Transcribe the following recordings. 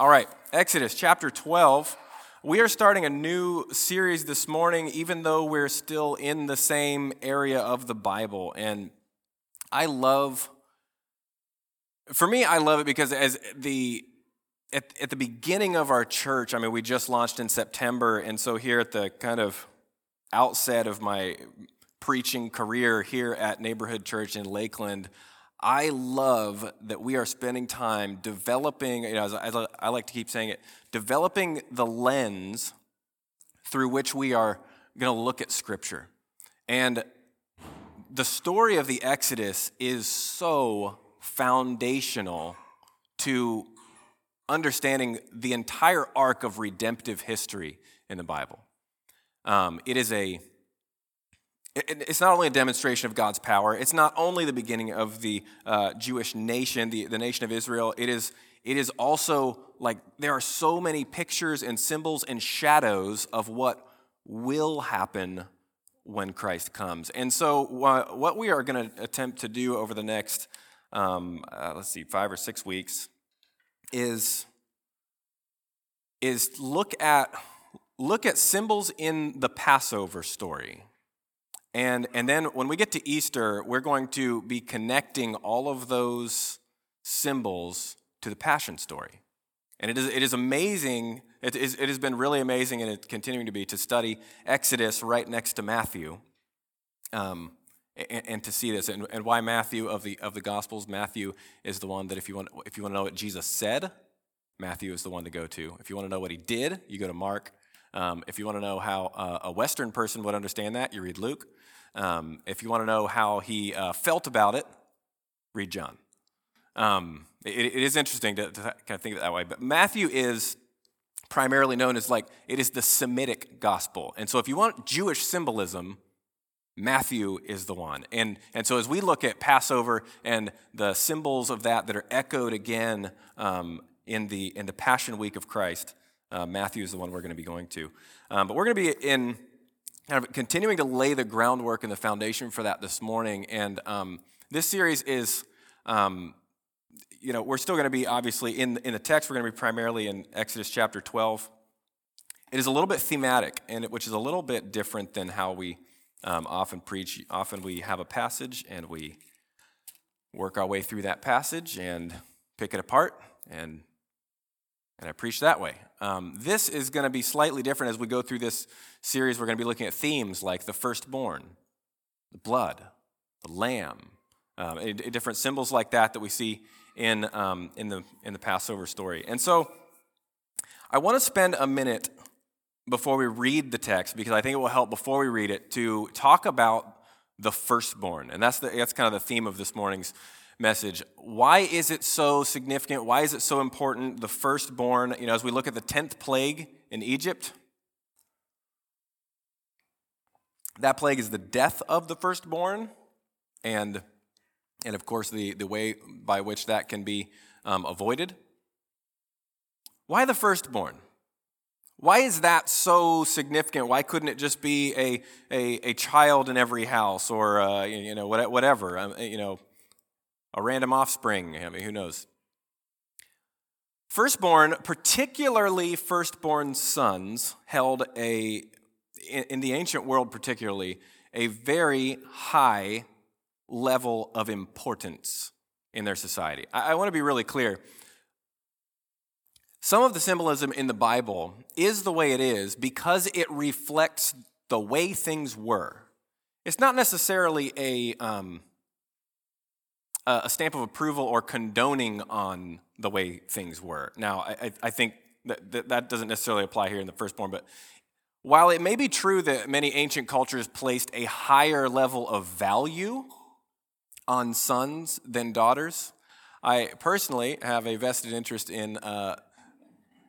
All right, Exodus chapter 12. We are starting a new series this morning, even though we're still in the same area of the Bible. And I love, for me, I love it because as the at, at the beginning of our church, I mean, we just launched in September, and so here at the kind of outset of my preaching career here at Neighborhood Church in Lakeland, I love that we are spending time developing, you know, as I, I like to keep saying it, developing the lens through which we are going to look at Scripture. And the story of the Exodus is so foundational to understanding the entire arc of redemptive history in the Bible. Um, it is a it's not only a demonstration of God's power, it's not only the beginning of the uh, Jewish nation, the, the nation of Israel, it is, it is also like there are so many pictures and symbols and shadows of what will happen when Christ comes. And so, uh, what we are going to attempt to do over the next, um, uh, let's see, five or six weeks is, is look at look at symbols in the Passover story and, and then when we get to Easter, we're going to be connecting all of those symbols to the Passion story. And it is, it is amazing, it, is, it has been really amazing, and it's continuing to be, to study Exodus right next to Matthew. Um, and, and, to see this, and, and why Matthew of the, of the Gospels, Matthew is the one that if you, want, if you want to know what Jesus said, Matthew is the one to go to. If you want to know what he did, you go to Mark. Um, if you want to know how uh, a Western person would understand that, you read Luke. Um, if you want to know how he uh, felt about it, read John. Um, it, it is interesting to, to, kind of think of it that way. But Matthew is primarily known as like, it is the Semitic gospel. And so if you want Jewish symbolism, Matthew is the one. And, and so as we look at Passover and the symbols of that that are echoed again um, in, the, in the Passion Week of Christ, uh, Matthew is the one we're going to be going to. Um, but we're going to be in kind of continuing to lay the groundwork and the foundation for that this morning. And um, this series is, um, you know, we're still going to be obviously in, in the text, we're going to be primarily in Exodus chapter 12. It is a little bit thematic, and it, which is a little bit different than how we um, often preach. Often we have a passage and we work our way through that passage and pick it apart and and I preach that way. Um, this is going to be slightly different as we go through this series. We're going to be looking at themes like the firstborn, the blood, the lamb, um, different symbols like that that we see in, um, in, the, in the Passover story. And so I want to spend a minute before we read the text because I think it will help before we read it to talk about the firstborn. And that's, the, that's kind of the theme of this morning's message. Why is it so significant? Why is it so important? The firstborn, you know, as we look at the 10th plague in Egypt, that plague is the death of the firstborn, and, and of course, the, the way by which that can be um, avoided. Why the firstborn? Why is that so significant? Why couldn't it just be a, a, a child in every house or, uh, you know, whatever? Um, you know, a random offspring. I mean, who knows? Firstborn, particularly firstborn sons, held a, in the ancient world particularly, a very high level of importance in their society. I, I want to be really clear. Some of the symbolism in the Bible is the way it is because it reflects the way things were. It's not necessarily a, um, a stamp of approval or condoning on the way things were. Now, I, I think that, that doesn't necessarily apply here in the firstborn, but while it may be true that many ancient cultures placed a higher level of value on sons than daughters, I personally have a vested interest in uh,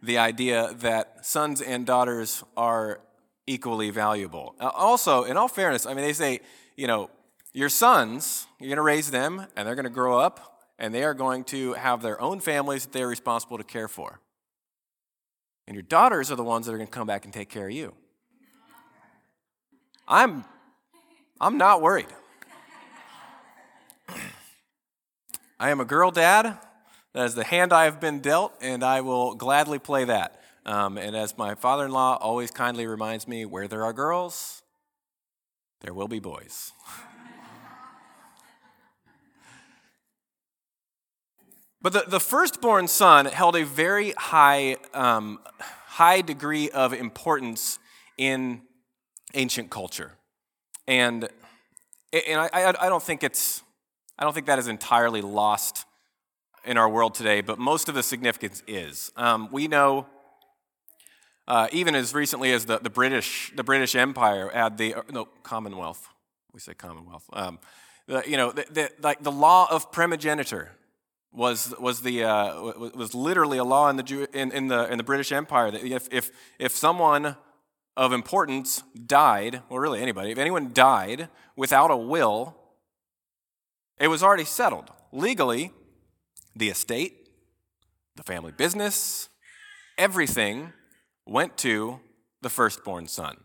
the idea that sons and daughters are equally valuable. Also, in all fairness, I mean, they say, you know, your sons, you're going to raise them, and they're going to grow up, and they are going to have their own families that they're responsible to care for. And your daughters are the ones that are going to come back and take care of you. I'm, I'm not worried. I am a girl dad, That is the hand I have been dealt, and I will gladly play that. Um, and as my father in law always kindly reminds me, where there are girls, there will be boys. but the, the firstborn son held a very high, um, high degree of importance in ancient culture. And, and I, I, I don't think it's, I don't think that is entirely lost in our world today, but most of the significance is. Um, we know, uh, even as recently as the, the, British, the British Empire had the, uh, no, Commonwealth, we say Commonwealth, um, the, you know, the, the, like the law of primogeniture was, was, the, uh, was literally a law in the, Jew, in, in, the, in the British Empire that if, if, if someone of importance died, well, really anybody, if anyone died without a will, it was already settled. Legally, the estate, the family business, everything went to the firstborn son.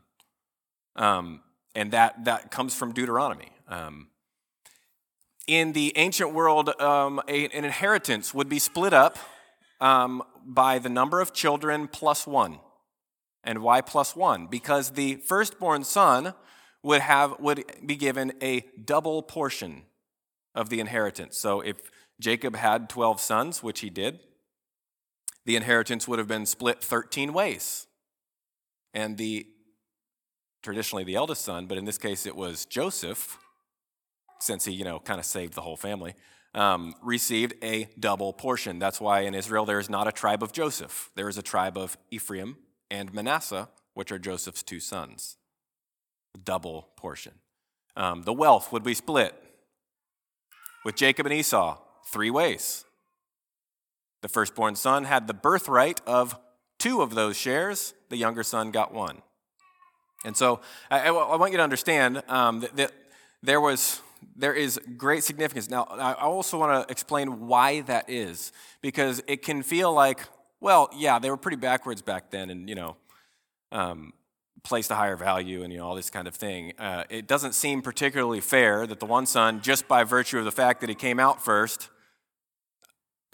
Um, and that, that comes from Deuteronomy. Um, in the ancient world, um, a, an inheritance would be split up um, by the number of children plus one. And why plus one? Because the firstborn son would, have, would be given a double portion of the inheritance. So if Jacob had 12 sons, which he did. The inheritance would have been split 13 ways. And the traditionally the eldest son, but in this case it was Joseph, since he, you know, kind of saved the whole family, um, received a double portion. That's why in Israel there is not a tribe of Joseph. There is a tribe of Ephraim and Manasseh, which are Joseph's two sons. Double portion. Um, the wealth would be split with Jacob and Esau three ways. The firstborn son had the birthright of two of those shares, the younger son got one. And so I, I want you to understand um, that, that there, was, there is great significance. Now, I also want to explain why that is, because it can feel like, well, yeah, they were pretty backwards back then, and, you know, um, placed a higher value and you know all this kind of thing. Uh, it doesn't seem particularly fair that the one son, just by virtue of the fact that he came out first,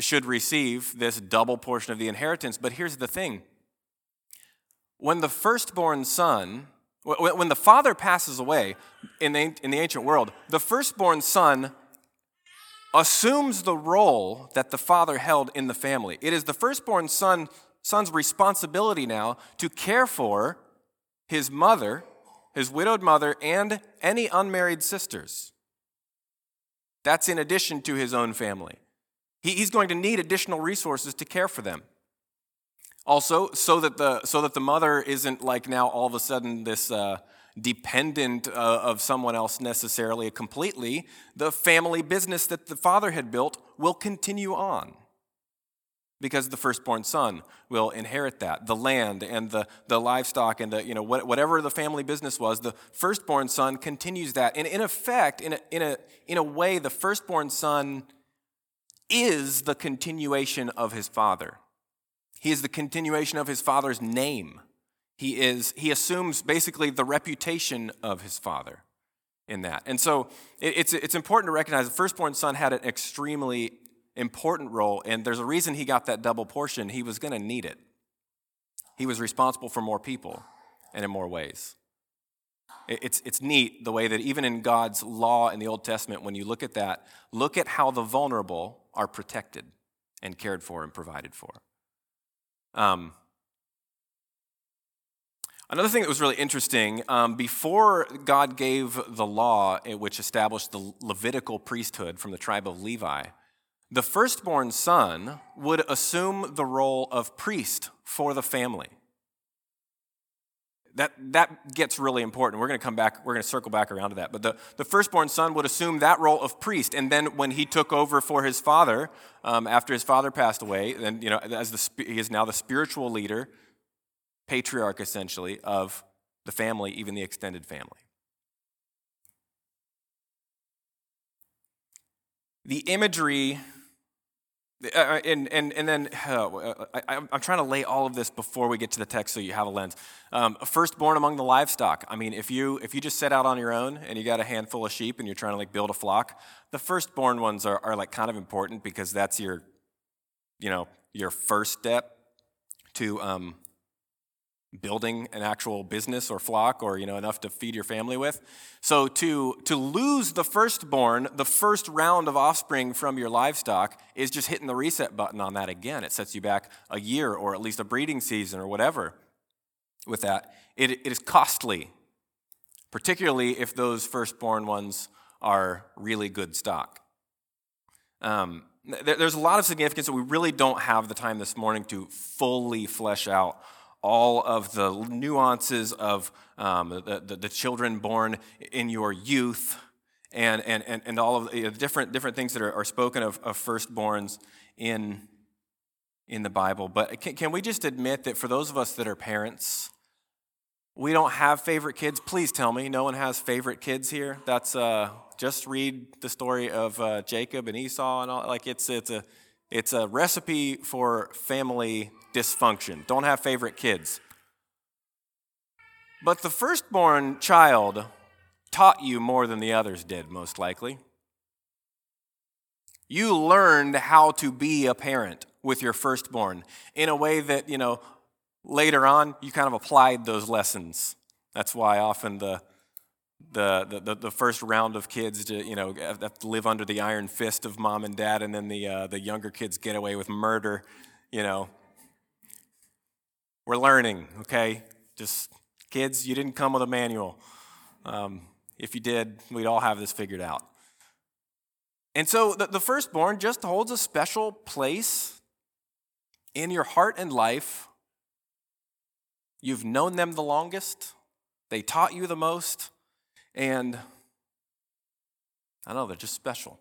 should receive this double portion of the inheritance. But here's the thing when the firstborn son, when the father passes away in the, in the ancient world, the firstborn son assumes the role that the father held in the family. It is the firstborn son, son's responsibility now to care for his mother, his widowed mother, and any unmarried sisters. That's in addition to his own family. He, he's going to need additional resources to care for them. Also, so that the, so that the mother isn't like now all of a sudden this uh, dependent uh, of someone else necessarily completely, the family business that the father had built will continue on. Because the firstborn son will inherit that. The land and the, the livestock and the you know whatever the family business was the firstborn son continues that. And in effect in a, in a, in a way the firstborn son is the continuation of his father. He is the continuation of his father's name. He, is, he assumes basically the reputation of his father in that. And so it's, it's important to recognize the firstborn son had an extremely important role, and there's a reason he got that double portion. He was going to need it. He was responsible for more people and in more ways. It's, it's neat the way that even in God's law in the Old Testament, when you look at that, look at how the vulnerable are protected and cared for and provided for. Um, another thing that was really interesting um, before God gave the law, eh, which established the Levitical priesthood from the tribe of Levi, the firstborn son would assume the role of priest for the family that, that gets really important. We're going to come back, we're going to circle back around to that. But the, the firstborn son would assume that role of priest. And then when he took over for his father, um, after his father passed away, then, you know, as the, he is now the spiritual leader, patriarch essentially, of the family, even the extended family. The imagery uh, uh, and, and, and then uh, I, am trying to lay all of this before we get to the text so you have a lens. Um, firstborn among the livestock. I mean, if you, if you just set out on your own and you got a handful of sheep and you're trying to like build a flock, the firstborn ones are, are like kind of important because that's your, you know, your first step to um, building an actual business or flock or you know enough to feed your family with. So to to lose the firstborn the first round of offspring from your livestock is just hitting the reset button on that again. It sets you back a year or at least a breeding season or whatever with that. It, it is costly particularly if those firstborn ones are really good stock. Um, there, there's a lot of significance that we really don't have the time this morning to fully flesh out all of the nuances of um, the, the, the, children born in your youth and, and, and, and all of the different, different things that are, are spoken of, of firstborns in, in the Bible. But can, can we just admit that for those of us that are parents, we don't have favorite kids? Please tell me no one has favorite kids here. That's uh, just read the story of uh, Jacob and Esau and all. Like it's, it's, a, it's a recipe for family dysfunction. Don't have favorite kids. But the firstborn child taught you more than the others did, most likely. You learned how to be a parent with your firstborn in a way that, you know, later on you kind of applied those lessons. That's why often the the, the, the first round of kids to, you know, have to live under the iron fist of mom and dad, and then the, uh, the younger kids get away with murder, you know, we're learning, okay? Just kids, you didn't come with a manual. Um, if you did, we'd all have this figured out. And so the, the firstborn just holds a special place in your heart and life. You've known them the longest, they taught you the most, and I don't know, they're just special.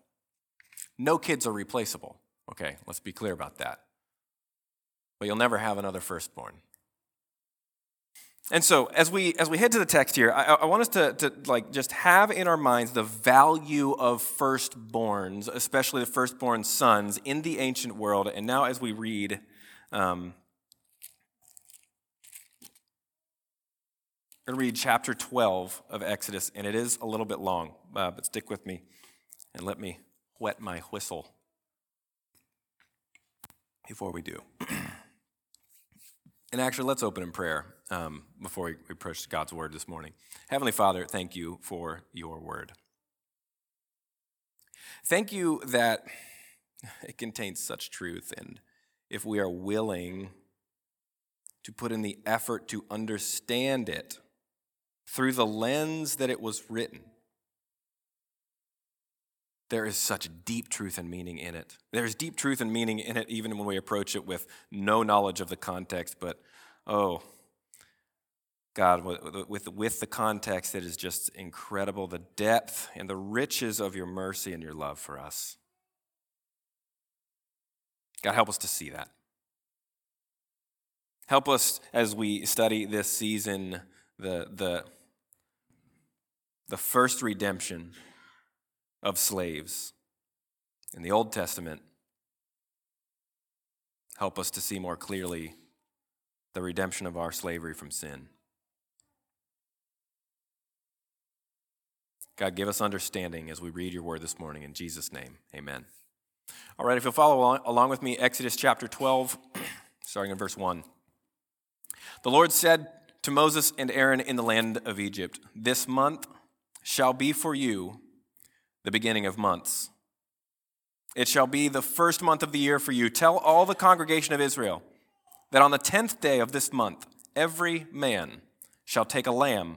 No kids are replaceable. Okay, let's be clear about that. But you'll never have another firstborn. And so, as we as we head to the text here, I, I, want us to, to like just have in our minds the value of firstborns, especially the firstborn sons in the ancient world. And now, as we read, um, going to read chapter 12 of Exodus, and it is a little bit long, uh, but stick with me and let me wet my whistle before we do. And actually, let's open in prayer um, before we approach God's word this morning. Heavenly Father, thank you for your word. Thank you that it contains such truth, and if we are willing to put in the effort to understand it through the lens that it was written, there is such deep truth and meaning in it. There is deep truth and meaning in it even when we approach it with no knowledge of the context, but oh, God, with, with the context, it is just incredible the depth and the riches of your mercy and your love for us. God, help us to see that. Help us as we study this season, the, the, the first redemption of slaves in the Old Testament. Help us to see more clearly the redemption of our slavery from sin. God, give us understanding as we read your word this morning. In Jesus' name, amen. All right, if you'll follow along with me, Exodus chapter 12, starting in verse 1. The Lord said to Moses and Aaron in the land of Egypt, This month shall be for you the beginning of months. It shall be the first month of the year for you. Tell all the congregation of Israel that on the tenth day of this month, every man shall take a lamb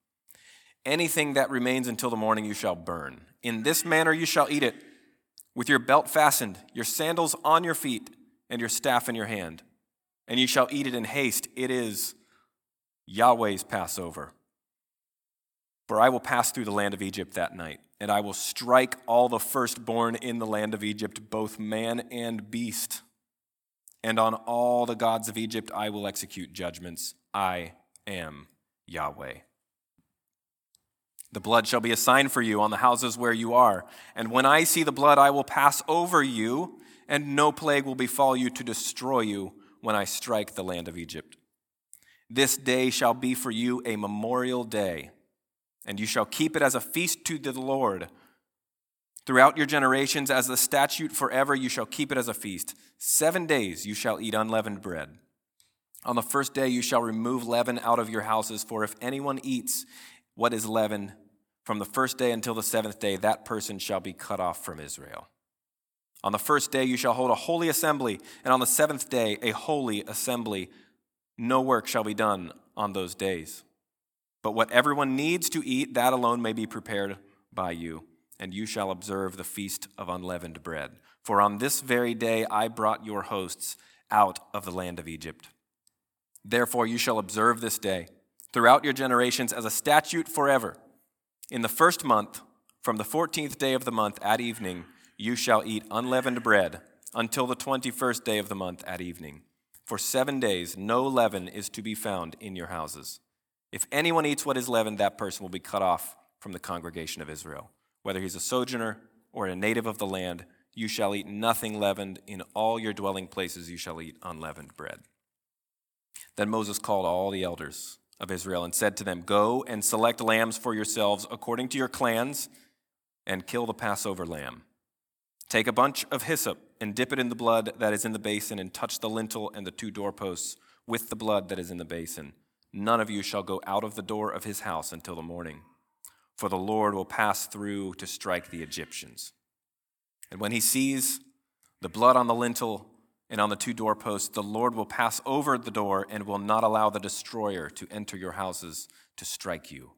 Anything that remains until the morning you shall burn. In this manner you shall eat it, with your belt fastened, your sandals on your feet, and your staff in your hand. And you shall eat it in haste. It is Yahweh's Passover. For I will pass through the land of Egypt that night, and I will strike all the firstborn in the land of Egypt, both man and beast and on all the gods of Egypt I will execute judgments. I am Yahweh. The blood shall be a sign for you on the houses where you are. And when I see the blood, I will pass over you, and no plague will befall you to destroy you when I strike the land of Egypt. This day shall be for you a memorial day, and you shall keep it as a feast to the Lord Throughout your generations, as the statute forever, you shall keep it as a feast. Seven days you shall eat unleavened bread. On the first day you shall remove leaven out of your houses, for if anyone eats what is leaven, from the first day until the seventh day, that person shall be cut off from Israel. On the first day you shall hold a holy assembly, and on the seventh day a holy assembly. No work shall be done on those days. But what everyone needs to eat, that alone may be prepared by you and you shall observe the feast of unleavened bread. For on this very day I brought your hosts out of the land of Egypt. Therefore you shall observe this day throughout your generations as a statute forever. In the first month, from the fourteenth day of the month at evening, you shall eat unleavened bread until the twenty first day of the month at evening. For seven days no leaven is to be found in your houses. If anyone eats what is leavened, that person will be cut off from the congregation of Israel. Whether he's a sojourner or a native of the land, you shall eat nothing leavened. In all your dwelling places you shall eat unleavened bread. Then Moses called all the elders of Israel and said to them, Go and select lambs for yourselves according to your clans and kill the Passover lamb. Take a bunch of hyssop and dip it in the blood that is in the basin and touch the lintel and the two doorposts with the blood that is in the basin. None of you shall go out of the door of his house until the morning for the Lord will pass through to strike the Egyptians. And when he sees the blood on the lintel and on the two doorposts, the Lord will pass over the door and will not allow the destroyer to enter your houses to strike you.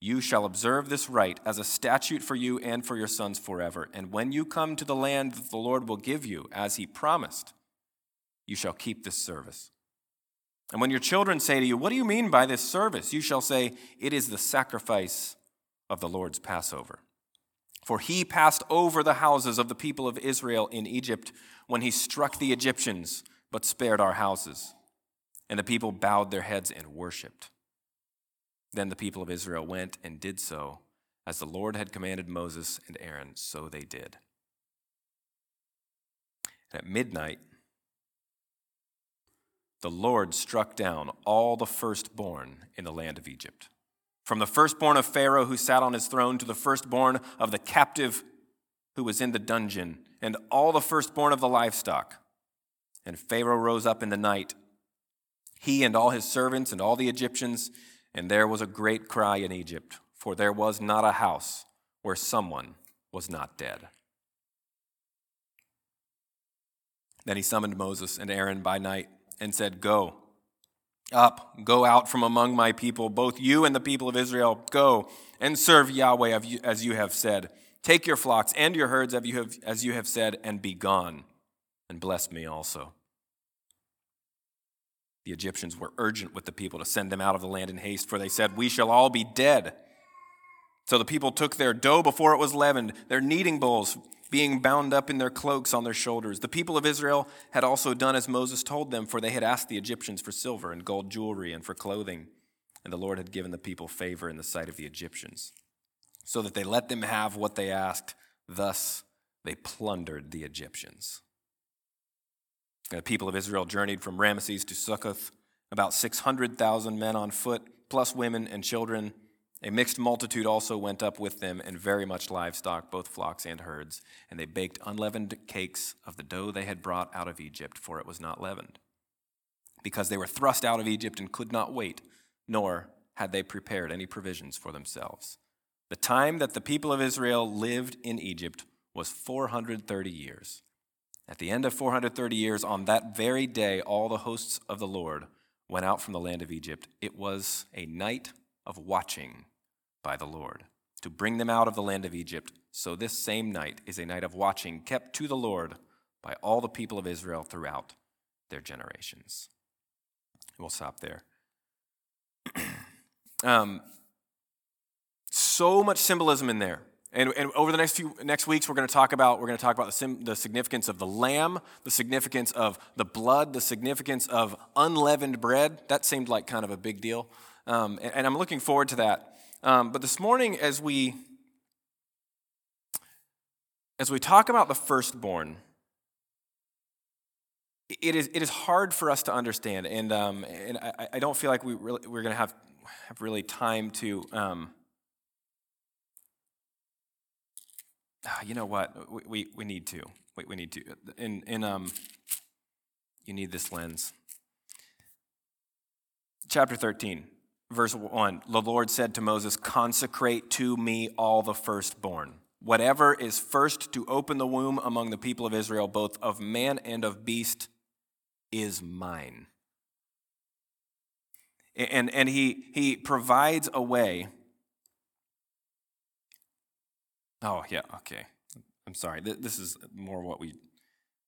You shall observe this rite as a statute for you and for your sons forever. And when you come to the land that the Lord will give you, as he promised, you shall keep this service. And when your children say to you, What do you mean by this service? you shall say, It is the sacrifice of the Lord's Passover. For he passed over the houses of the people of Israel in Egypt when he struck the Egyptians, but spared our houses. And the people bowed their heads and worshiped. Then the people of Israel went and did so, as the Lord had commanded Moses and Aaron, so they did. And at midnight, the Lord struck down all the firstborn in the land of Egypt from the firstborn of Pharaoh who sat on his throne to the firstborn of the captive who was in the dungeon, and all the firstborn of the livestock. And Pharaoh rose up in the night, he and all his servants and all the Egyptians, and there was a great cry in Egypt, for there was not a house where someone was not dead. Then he summoned Moses and Aaron by night and said, Go up, go out from among my people, both you and the people of Israel. Go and serve Yahweh as you have said. Take your flocks and your herds as you have said, and be gone, and bless me also. The Egyptians were urgent with the people to send them out of the land in haste, for they said, We shall all be dead. So the people took their dough before it was leavened, their kneading bowls being bound up in their cloaks on their shoulders. The people of Israel had also done as Moses told them, for they had asked the Egyptians for silver and gold jewelry and for clothing. And the Lord had given the people favor in the sight of the Egyptians, so that they let them have what they asked. Thus they plundered the Egyptians. The people of Israel journeyed from Ramesses to Succoth, about 600,000 men on foot, plus women and children a mixed multitude also went up with them, and very much livestock, both flocks and herds. And they baked unleavened cakes of the dough they had brought out of Egypt, for it was not leavened. Because they were thrust out of Egypt and could not wait, nor had they prepared any provisions for themselves. The time that the people of Israel lived in Egypt was 430 years. At the end of 430 years, on that very day, all the hosts of the Lord went out from the land of Egypt. It was a night of watching by the Lord to bring them out of the land of Egypt. So this same night is a night of watching kept to the Lord by all the people of Israel throughout their generations. We'll stop there. um, so much symbolism in there. And, and, over the next few next weeks, we're going to talk about we're going to talk about the, sim, the significance of the lamb, the significance of the blood, the significance of unleavened bread. That seemed like kind of a big deal, um, and, and, I'm looking forward to that. Um, but this morning, as we as we talk about the firstborn, it is it is hard for us to understand, and um, and I, I, don't feel like we really, we're going to have have really time to. Um, Ah, you know what? We, we, we need to. We, we need to. In, in, um, you need this lens. Chapter 13, verse 1 The Lord said to Moses, Consecrate to me all the firstborn. Whatever is first to open the womb among the people of Israel, both of man and of beast, is mine. And, and he, he provides a way Oh, yeah, okay. I'm sorry. This is more what we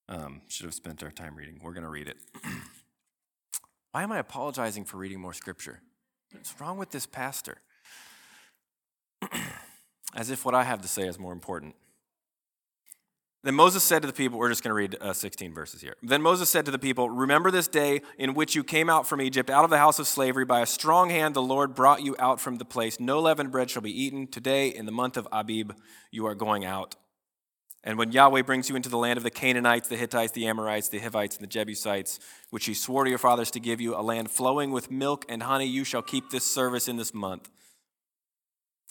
um, should have spent our time reading. We're going to read it. Why am I apologizing for reading more scripture? What's wrong with this pastor? As if what I have to say is more important. Then Moses said to the people, we're just going to read uh, 16 verses here. Then Moses said to the people, Remember this day in which you came out from Egypt, out of the house of slavery. By a strong hand the Lord brought you out from the place. No leavened bread shall be eaten. Today, in the month of Abib, you are going out. And when Yahweh brings you into the land of the Canaanites, the Hittites, the Amorites, the Hivites, and the Jebusites, which he swore to your fathers to give you, a land flowing with milk and honey, you shall keep this service in this month.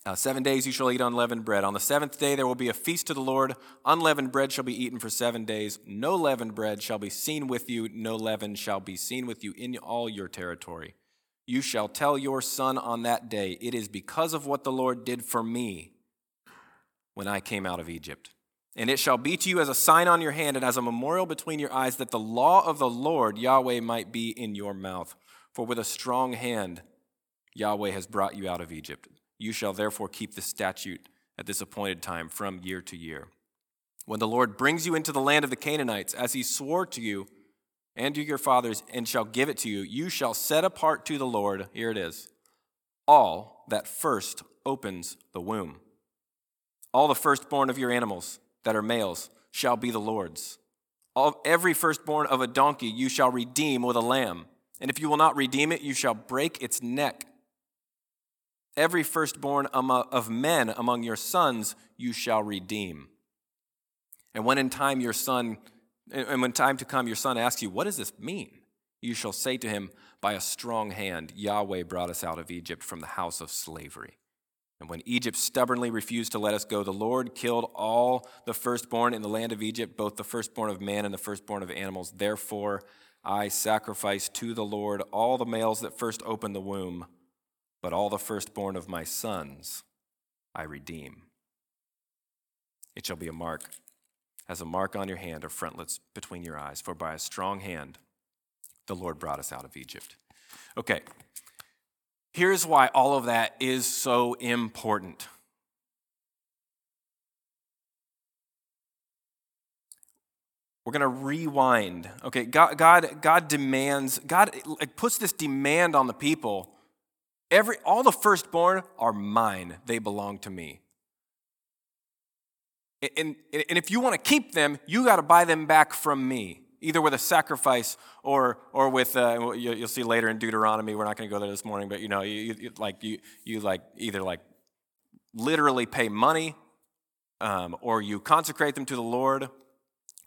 Uh, seven days you shall eat unleavened bread. On the seventh day there will be a feast to the Lord. Unleavened bread shall be eaten for seven days. No leavened bread shall be seen with you. No leaven shall be seen with you in all your territory. You shall tell your son on that day, It is because of what the Lord did for me when I came out of Egypt. And it shall be to you as a sign on your hand and as a memorial between your eyes, that the law of the Lord Yahweh might be in your mouth. For with a strong hand Yahweh has brought you out of Egypt. You shall therefore keep the statute at this appointed time from year to year. When the Lord brings you into the land of the Canaanites, as he swore to you and to your fathers, and shall give it to you, you shall set apart to the Lord, here it is, all that first opens the womb. All the firstborn of your animals that are males shall be the Lord's. All, every firstborn of a donkey you shall redeem with a lamb. And if you will not redeem it, you shall break its neck. Every firstborn of men among your sons you shall redeem. And when in time your son, and when time to come your son asks you, What does this mean? You shall say to him, By a strong hand, Yahweh brought us out of Egypt from the house of slavery. And when Egypt stubbornly refused to let us go, the Lord killed all the firstborn in the land of Egypt, both the firstborn of man and the firstborn of animals. Therefore, I sacrifice to the Lord all the males that first opened the womb but all the firstborn of my sons I redeem. It shall be a mark, as a mark on your hand or frontlets between your eyes, for by a strong hand the Lord brought us out of Egypt. Okay, here's why all of that is so important. We're going to rewind. Okay, God, God, God demands, God puts this demand on the people Every, all the firstborn are mine, they belong to me. And, and, and if you want to keep them, you got to buy them back from me, either with a sacrifice or, or with, uh, you'll see later in Deuteronomy, we're not going to go there this morning, but you know, you, you like, you, you like either like literally pay money um, or you consecrate them to the Lord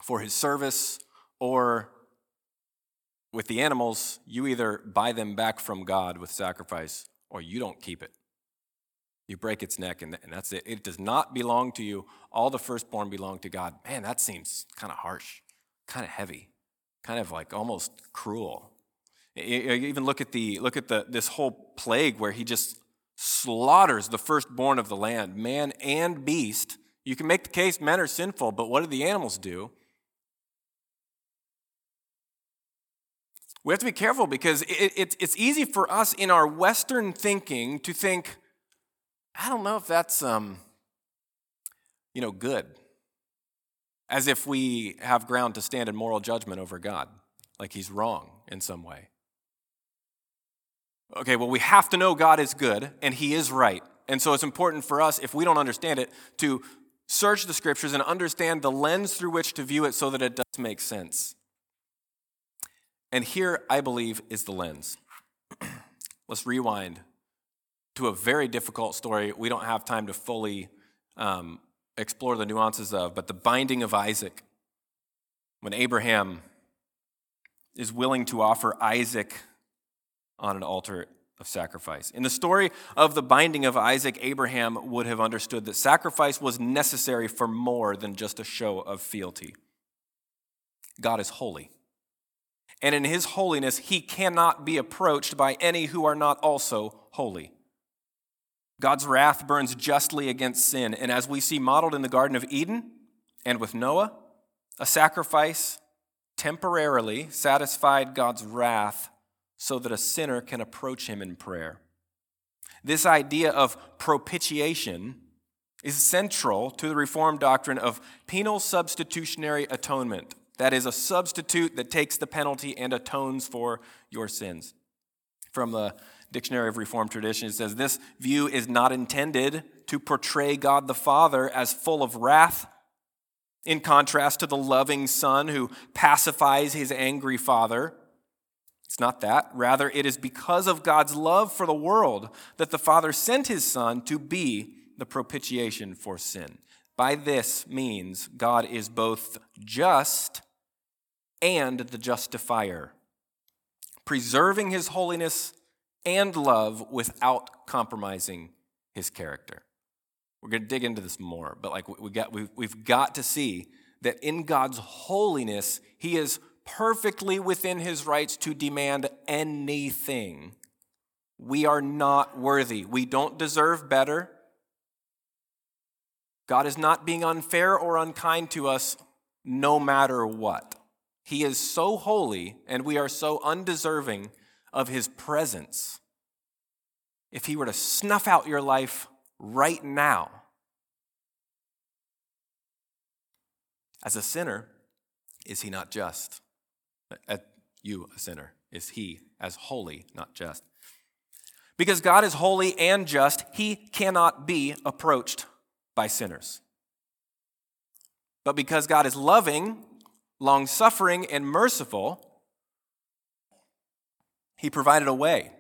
for his service or with the animals, you either buy them back from God with sacrifice or you don't keep it. You break its neck, and, that's it. It does not belong to you. All the firstborn belong to God. Man, that seems kind of harsh, kind of heavy, kind of like almost cruel. You even look at the look at the this whole plague where he just slaughters the firstborn of the land, man and beast. You can make the case men are sinful, but what do the animals do? We have to be careful because it, it, it's easy for us in our Western thinking to think, I don't know if that's, um, you know, good. As if we have ground to stand in moral judgment over God, like he's wrong in some way. Okay, well, we have to know God is good and he is right. And so it's important for us, if we don't understand it, to search the scriptures and understand the lens through which to view it so that it does make sense. And here, I believe, is the lens. Let's rewind to a very difficult story we don't have time to fully um, explore the nuances of, but the binding of Isaac. When Abraham is willing to offer Isaac on an altar of sacrifice. In the story of the binding of Isaac, Abraham would have understood that sacrifice was necessary for more than just a show of fealty. God is holy. And in his holiness, he cannot be approached by any who are not also holy. God's wrath burns justly against sin. And as we see modeled in the Garden of Eden and with Noah, a sacrifice temporarily satisfied God's wrath so that a sinner can approach him in prayer. This idea of propitiation is central to the Reformed doctrine of penal substitutionary atonement. That is, a substitute that takes the penalty and atones for your sins. From the Dictionary of Reformed Tradition, it says this view is not intended to portray God the Father as full of wrath, in contrast to the loving Son who pacifies his angry Father. It's not that. Rather, it is because of God's love for the world that the Father sent his Son to be the propitiation for sin. By this means, God is both just and the justifier, preserving his holiness and love without compromising his character. We're going to dig into this more, but like we got, we've, we've got to see that in God's holiness, he is perfectly within his rights to demand anything. We are not worthy. We don't deserve better. God is not being unfair or unkind to us no matter what. He is so holy, and we are so undeserving of his presence. If he were to snuff out your life right now, as a sinner, is he not just? At you, a sinner, is he as holy, not just? Because God is holy and just, he cannot be approached by sinners. But because God is loving long suffering, and merciful, he provided a way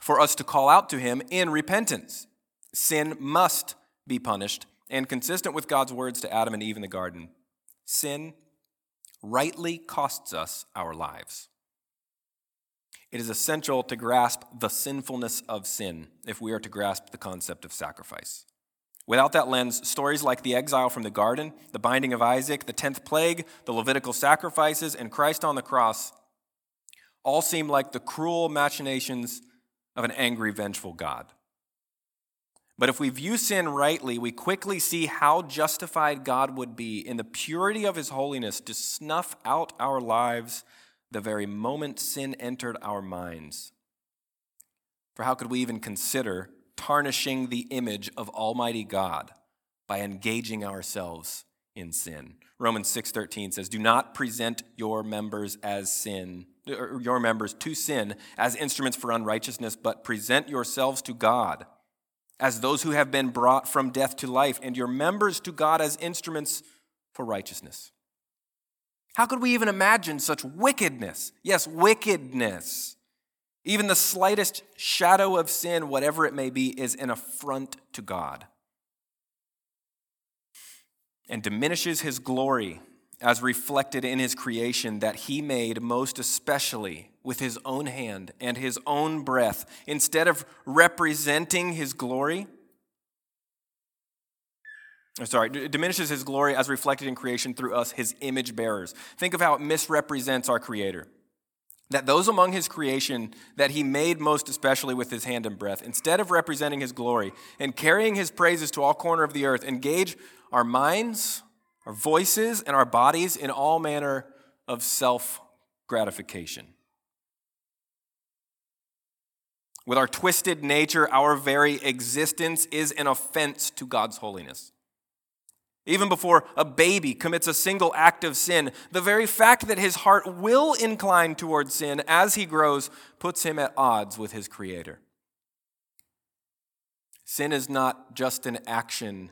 for us to call out to him in repentance. Sin must be punished, and consistent with God's words to Adam and Eve in the garden, sin rightly costs us our lives. It is essential to grasp the sinfulness of sin if we are to grasp the concept of sacrifice. Without that lens, stories like the exile from the garden, the binding of Isaac, the tenth plague, the Levitical sacrifices, and Christ on the cross all seem like the cruel machinations of an angry, vengeful God. But if we view sin rightly, we quickly see how justified God would be in the purity of his holiness to snuff out our lives the very moment sin entered our minds. For how could we even consider tarnishing the image of Almighty God by engaging ourselves in sin. Romans 6:13 says, "Do not present your members as sin, your members to sin as instruments for unrighteousness, but present yourselves to God as those who have been brought from death to life, and your members to God as instruments for righteousness." How could we even imagine such wickedness? Yes, wickedness even the slightest shadow of sin, whatever it may be, is an affront to God and diminishes his glory as reflected in his creation that he made most especially with his own hand and his own breath. Instead of representing his glory, I'm sorry, diminishes his glory as reflected in creation through us, his image bearers. Think of how it misrepresents our Creator that those among his creation that he made most especially with his hand and breath, instead of representing his glory and carrying his praises to all corner of the earth, engage our minds, our voices, and our bodies in all manner of self gratification. With our twisted nature, our very existence is an offense to God's holiness. Even before a baby commits a single act of sin, the very fact that his heart will incline towards sin as he grows puts him at odds with his Creator. Sin is not just an action,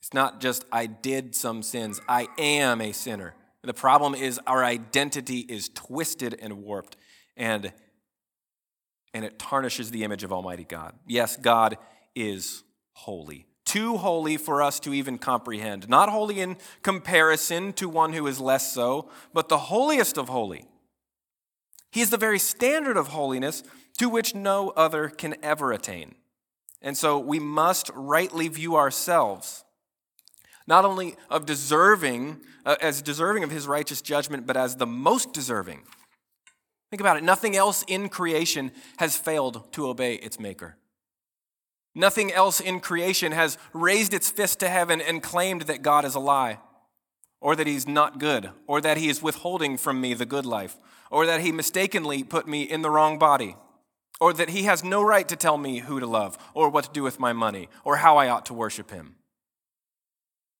it's not just I did some sins, I am a sinner. The problem is our identity is twisted and warped, and, and it tarnishes the image of Almighty God. Yes, God is holy too holy for us to even comprehend. Not holy in comparison to one who is less so, but the holiest of holy. He is the very standard of holiness to which no other can ever attain. And so we must rightly view ourselves not only of deserving uh, as deserving of his righteous judgment but as the most deserving. Think about it, nothing else in creation has failed to obey its maker. Nothing else in creation has raised its fist to heaven and claimed that God is a lie, or that He's not good, or that He is withholding from me the good life, or that He mistakenly put me in the wrong body, or that He has no right to tell me who to love, or what to do with my money, or how I ought to worship Him.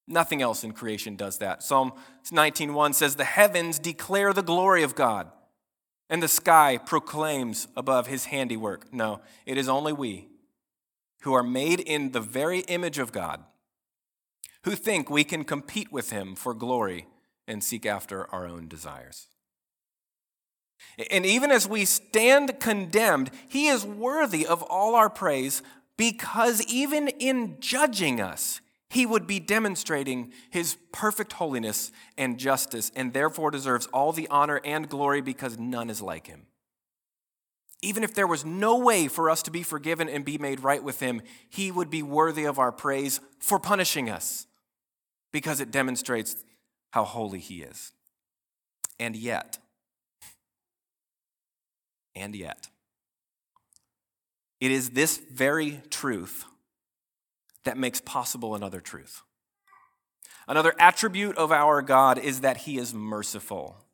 Nothing else in creation does that. Psalm 19:1 says, "The heavens declare the glory of God, and the sky proclaims above His handiwork." No, it is only we who are made in the very image of God, who think we can compete with him for glory and seek after our own desires. And even as we stand condemned, he is worthy of all our praise because even in judging us, he would be demonstrating his perfect holiness and justice, and therefore deserves all the honor and glory because none is like him. Even if there was no way for us to be forgiven and be made right with Him, He would be worthy of our praise for punishing us because it demonstrates how holy He is. And yet, and yet, it is this very truth that makes possible another truth. Another attribute of our God is that He is merciful.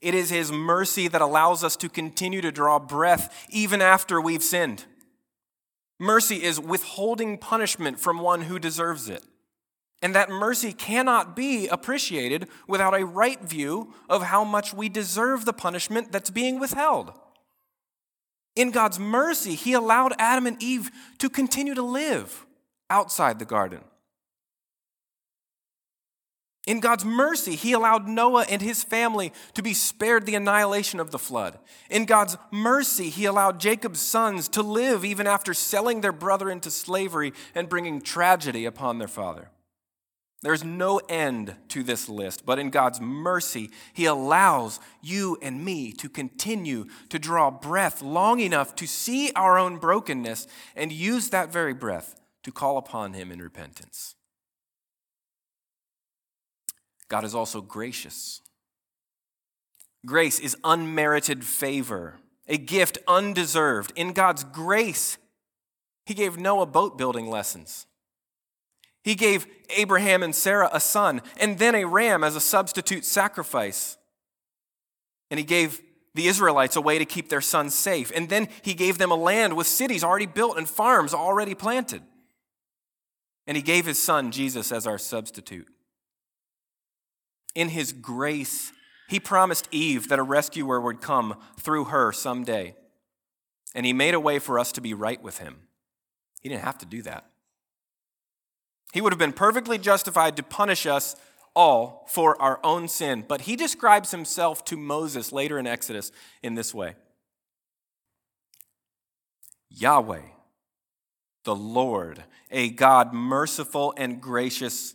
It is His mercy that allows us to continue to draw breath even after we've sinned. Mercy is withholding punishment from one who deserves it. And that mercy cannot be appreciated without a right view of how much we deserve the punishment that's being withheld. In God's mercy, He allowed Adam and Eve to continue to live outside the garden. In God's mercy, He allowed Noah and his family to be spared the annihilation of the flood. In God's mercy, He allowed Jacob's sons to live even after selling their brother into slavery and bringing tragedy upon their father. There's no end to this list, but in God's mercy, He allows you and me to continue to draw breath long enough to see our own brokenness and use that very breath to call upon Him in repentance. God is also gracious. Grace is unmerited favor, a gift undeserved. In God's grace, He gave Noah boat building lessons. He gave Abraham and Sarah a son and then a ram as a substitute sacrifice. And He gave the Israelites a way to keep their sons safe. And then He gave them a land with cities already built and farms already planted. And He gave His son, Jesus, as our substitute. In his grace, he promised Eve that a rescuer would come through her someday. And he made a way for us to be right with him. He didn't have to do that. He would have been perfectly justified to punish us all for our own sin. But he describes himself to Moses later in Exodus in this way Yahweh, the Lord, a God merciful and gracious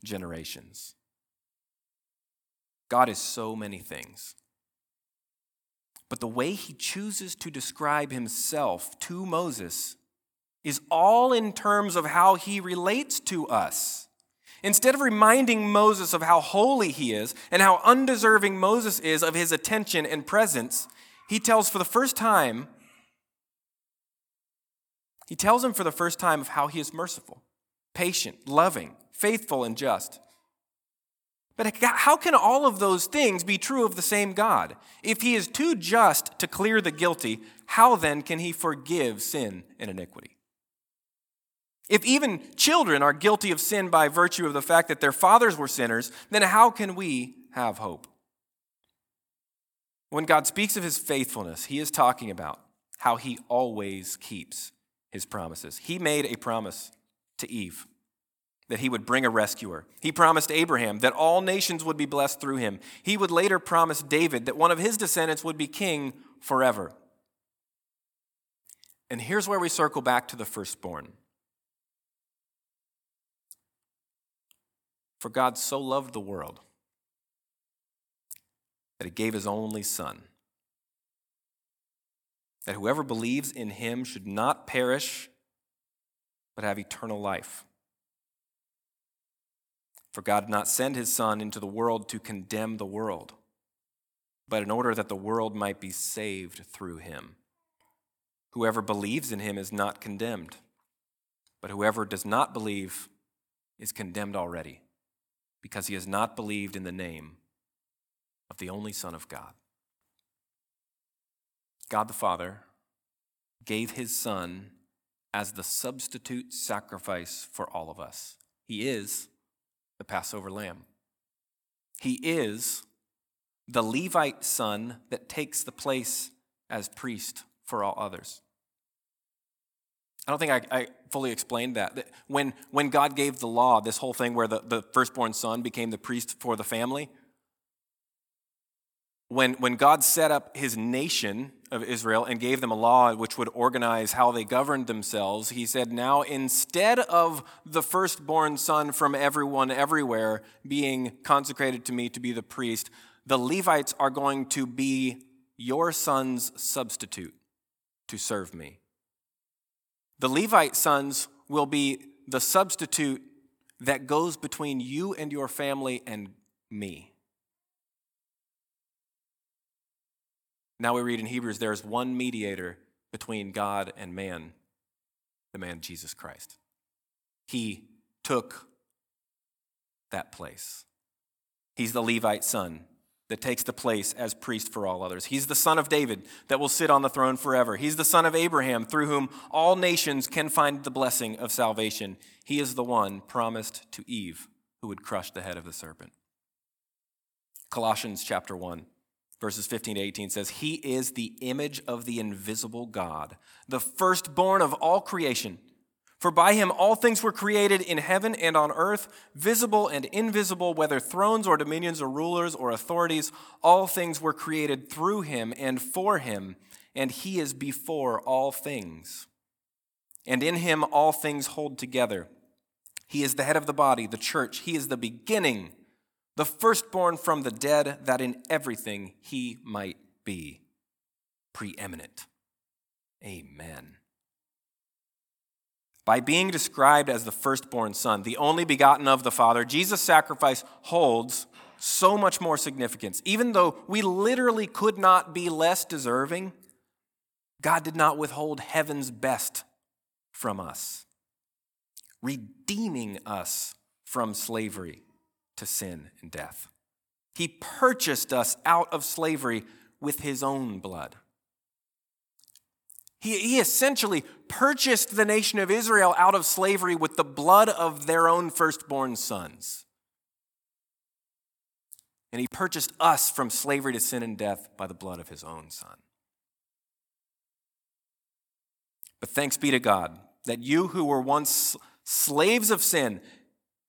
generations. God is so many things. But the way he chooses to describe himself to Moses is all in terms of how he relates to us. Instead of reminding Moses of how holy he is and how undeserving Moses is of his attention and presence, he tells for the first time, he tells him for the first time of how he is merciful, patient, loving, faithful, and just. But how can all of those things be true of the same God? If he is too just to clear the guilty, how then can he forgive sin and iniquity? If even children are guilty of sin by virtue of the fact that their fathers were sinners, then how can we have hope? When God speaks of his faithfulness, he is talking about how he always keeps his promises. He made a promise to Eve that he would bring a rescuer. He promised Abraham that all nations would be blessed through him. He would later promise David that one of his descendants would be king forever. And here's where we circle back to the firstborn. For God so loved the world that he gave his only Son, that whoever believes in him should not perish, but have eternal life. For God did not send his Son into the world to condemn the world, but in order that the world might be saved through him. Whoever believes in him is not condemned, but whoever does not believe is condemned already, because he has not believed in the name of the only Son of God. God the Father gave his Son as the substitute sacrifice for all of us. He is the Passover lamb. He is the Levite son that takes the place as priest for all others. I don't think I, I, fully explained that. When, when God gave the law, this whole thing where the, the firstborn son became the priest for the family, when, when God set up his nation of Israel and gave them a law which would organize how they governed themselves, he said, Now, instead of the firstborn son from everyone everywhere being consecrated to me to be the priest, the Levites are going to be your son's substitute to serve me. The Levite sons will be the substitute that goes between you and your family and me. Now we read in Hebrews there is one mediator between God and man, the man Jesus Christ. He took that place. He's the Levite son that takes the place as priest for all others. He's the son of David that will sit on the throne forever. He's the son of Abraham through whom all nations can find the blessing of salvation. He is the one promised to Eve who would crush the head of the serpent. Colossians chapter 1 verses 15 to 18 says, He is the image of the invisible God, the firstborn of all creation. For by him all things were created in heaven and on earth, visible and invisible, whether thrones or dominions or rulers or authorities, all things were created through him and for him, and he is before all things. And in him all things hold together. He is the head of the body, the church. He is the beginning the firstborn from the dead, that in everything he might be preeminent. Amen. By being described as the firstborn son, the only begotten of the Father, Jesus' sacrifice holds so much more significance. Even though we literally could not be less deserving, God did not withhold heaven's best from us, redeeming us from slavery to sin and death. He purchased us out of slavery with his own blood. He, he essentially purchased the nation of Israel out of slavery with the blood of their own firstborn sons. And he purchased us from slavery to sin and death by the blood of his own son. But thanks be to God that you who were once slaves of sin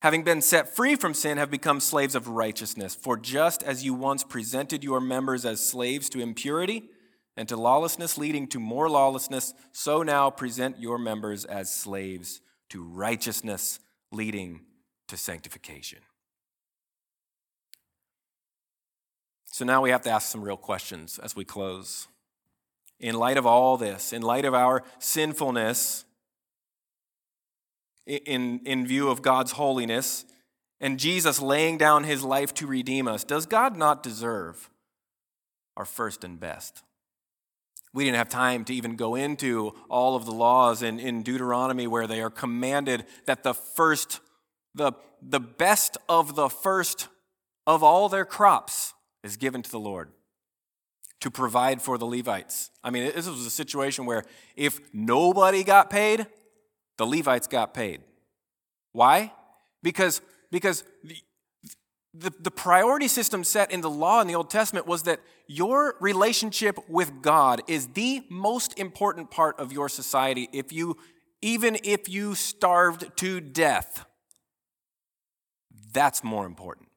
having been set free from sin, have become slaves of righteousness. For just as you once presented your members as slaves to impurity and to lawlessness, leading to more lawlessness, so now present your members as slaves to righteousness, leading to sanctification. So now we have to ask some real questions as we close. in light of all this, in light of our sinfulness, in, in view of God's holiness, and Jesus laying down his life to redeem us, does God not deserve our first and best? We didn't have time to even go into all of the laws in, in Deuteronomy where they are commanded that the first, the, the best of the first of all their crops is given to the Lord to provide for the Levites. I mean, this was a situation where if nobody got paid, the Levites got paid. Why? Because, because the, the, the priority system set in the law in the Old Testament was that your relationship with God is the most important part of your society. If you, even if you starved to death, that's more important.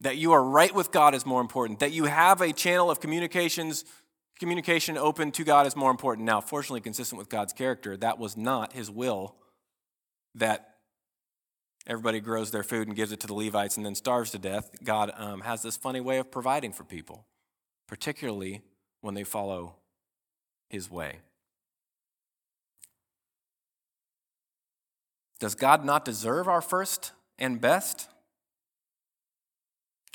That you are right with God is more important. That you have a channel of communications, communication open to God is more important. Now, fortunately, consistent with God's character, that was not his will that everybody grows their food and gives it to the Levites and then starves to death. God um, has this funny way of providing for people, particularly when they follow his way. Does God not deserve our first and best?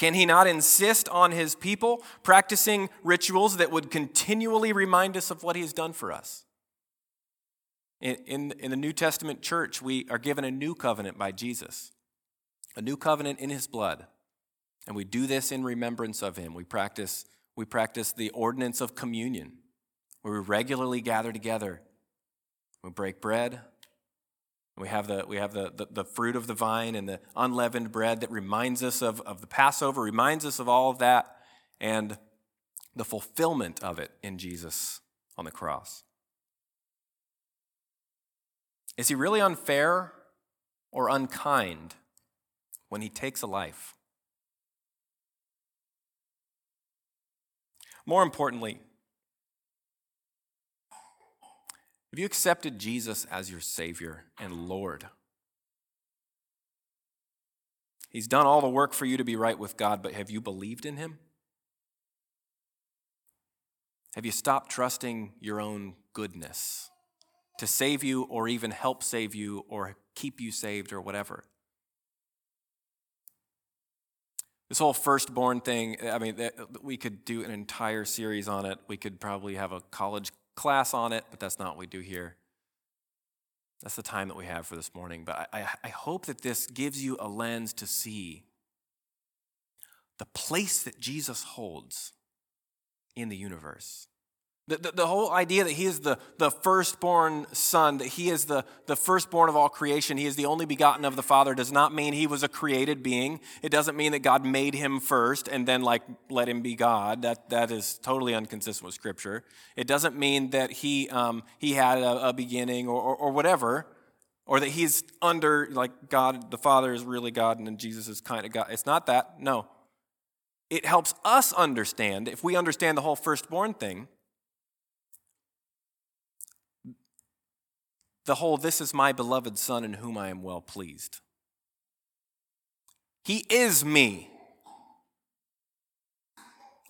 Can he not insist on his people practicing rituals that would continually remind us of what he has done for us? In, in, in, the New Testament church, we are given a new covenant by Jesus, a new covenant in his blood. And we do this in remembrance of him. We practice, we practice the ordinance of communion, where we regularly gather together. We break bread, we have the, we have the, the, the, fruit of the vine and the unleavened bread that reminds us of, of the Passover, reminds us of all of that, and the fulfillment of it in Jesus on the cross. Is he really unfair or unkind when he takes a life? More importantly, Have you accepted Jesus as your Savior and Lord? He's done all the work for you to be right with God, but have you believed in Him? Have you stopped trusting your own goodness to save you or even help save you or keep you saved or whatever? This whole firstborn thing, I mean, we could do an entire series on it. We could probably have a college class on it, but that's not what we do here. That's the time that we have for this morning. But I, I, hope that this gives you a lens to see the place that Jesus holds in the universe. The, the, the, whole idea that he is the, the firstborn son, that he is the, the firstborn of all creation, he is the only begotten of the Father, does not mean he was a created being. It doesn't mean that God made him first and then, like, let him be God. That, that is totally inconsistent with Scripture. It doesn't mean that he, um, he had a, a beginning or, or, or whatever, or that he's under, like, God, the Father is really God and then Jesus is kind of God. It's not that. No. It helps us understand, if we understand the whole firstborn thing the whole, this is my beloved Son in whom I am well pleased. He is me.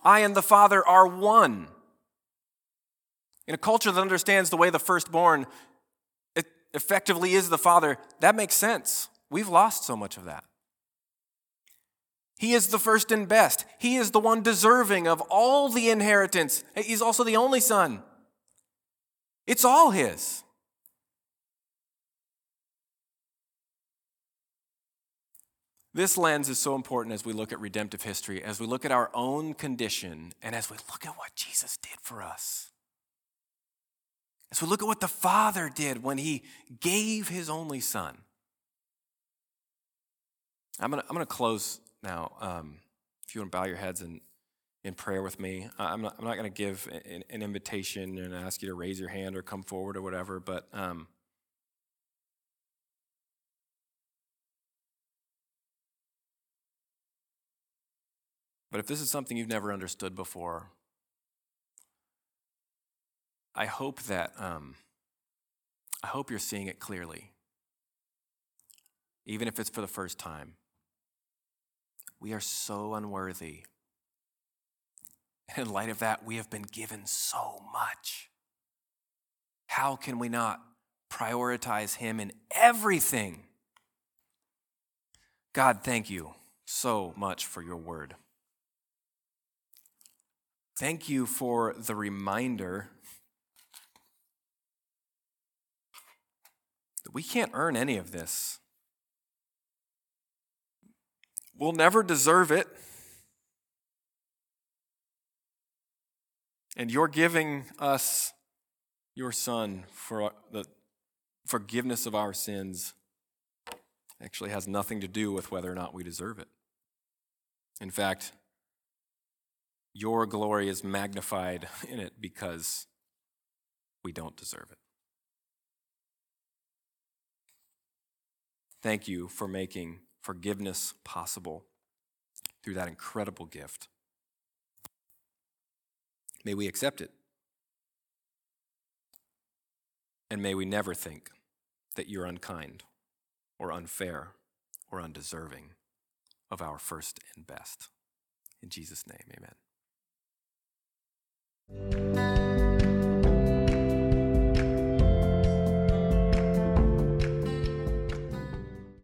I and the Father are one. In a culture that understands the way the firstborn effectively is the Father, that makes sense. We've lost so much of that. He is the first and best. He is the one deserving of all the inheritance. He's also the only Son. It's all His. This lens is so important as we look at redemptive history, as we look at our own condition, and as we look at what Jesus did for us. As we look at what the Father did when He gave His only Son. I'm going to I'm gonna close now. Um, if you want to bow your heads in, in prayer with me, I'm not, I'm not going to give an, an, invitation and ask you to raise your hand or come forward or whatever, but. Um, But if this is something you've never understood before, I hope that um, I hope you're seeing it clearly, even if it's for the first time. We are so unworthy. And in light of that, we have been given so much. How can we not prioritize Him in everything? God, thank you so much for your word. Thank you for the reminder that we can't earn any of this. We'll never deserve it. And you're giving us your Son for uh, the forgiveness of our sins actually has nothing to do with whether or not we deserve it. In fact, your glory is magnified in it because we don't deserve it. Thank you for making forgiveness possible through that incredible gift. May we accept it. And may we never think that you're unkind or unfair or undeserving of our first and best. In Jesus' name, amen. Música